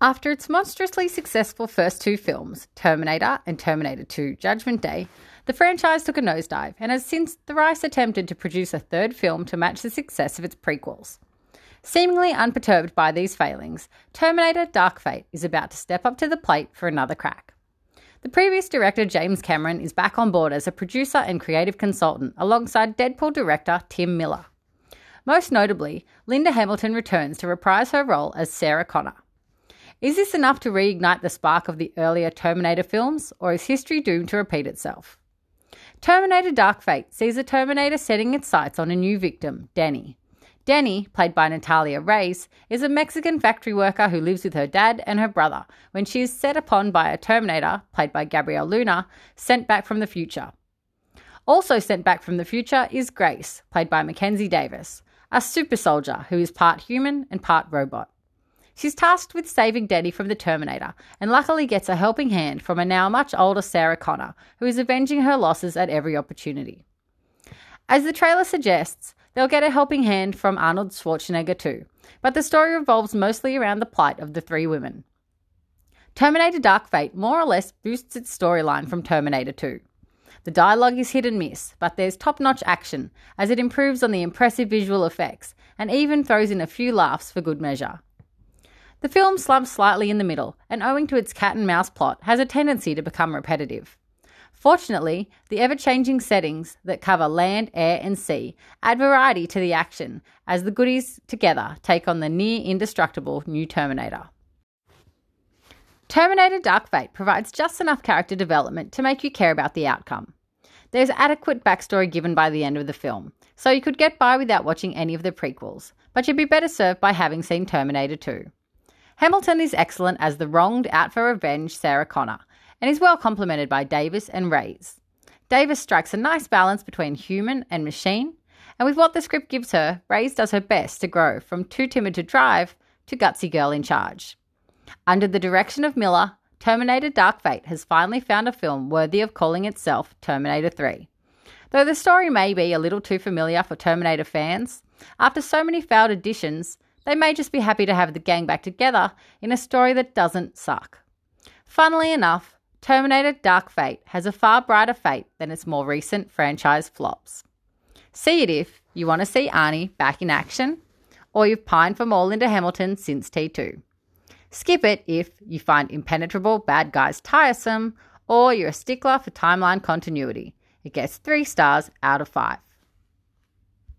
After its monstrously successful first two films, Terminator and Terminator 2 Judgment Day, the franchise took a nosedive and has since thrice attempted to produce a third film to match the success of its prequels. Seemingly unperturbed by these failings, Terminator Dark Fate is about to step up to the plate for another crack. The previous director, James Cameron, is back on board as a producer and creative consultant alongside Deadpool director Tim Miller. Most notably, Linda Hamilton returns to reprise her role as Sarah Connor. Is this enough to reignite the spark of the earlier Terminator films, or is history doomed to repeat itself? Terminator Dark Fate sees the Terminator setting its sights on a new victim, Dani. Dani, played by Natalia Reyes, is a Mexican factory worker who lives with her dad and her brother when she is set upon by a Terminator, played by Gabriel Luna, sent back from the future. Also sent back from the future is Grace, played by Mackenzie Davis, a super soldier who is part human and part robot. She's tasked with saving Dani from the Terminator and luckily gets a helping hand from a now much older Sarah Connor, who is avenging her losses at every opportunity. As the trailer suggests, they'll get a helping hand from Arnold Schwarzenegger too, but the story revolves mostly around the plight of the three women. Terminator Dark Fate more or less boosts its storyline from Terminator 2. The dialogue is hit and miss, but there's top notch action as it improves on the impressive visual effects and even throws in a few laughs for good measure. The film slumps slightly in the middle, and owing to its cat and mouse plot, has a tendency to become repetitive. Fortunately, the ever changing settings that cover land, air, and sea add variety to the action as the goodies together take on the near indestructible new Terminator. Terminator Dark Fate provides just enough character development to make you care about the outcome. There's adequate backstory given by the end of the film, so you could get by without watching any of the prequels, but you'd be better served by having seen Terminator 2. Hamilton is excellent as the wronged out for revenge Sarah Connor and is well complemented by Davis and Reyes. Davis strikes a nice balance between human and machine, and with what the script gives her, Reyes does her best to grow from too timid to drive to gutsy girl in charge. Under the direction of Miller, Terminator Dark Fate has finally found a film worthy of calling itself Terminator 3. Though the story may be a little too familiar for Terminator fans, after so many failed editions, they may just be happy to have the gang back together in a story that doesn't suck. Funnily enough, Terminator Dark Fate has a far brighter fate than its more recent franchise flops. See it if you want to see Arnie back in action, or you've pined for more Linda Hamilton since T2. Skip it if you find impenetrable bad guys tiresome, or you're a stickler for timeline continuity. It gets 3 stars out of 5.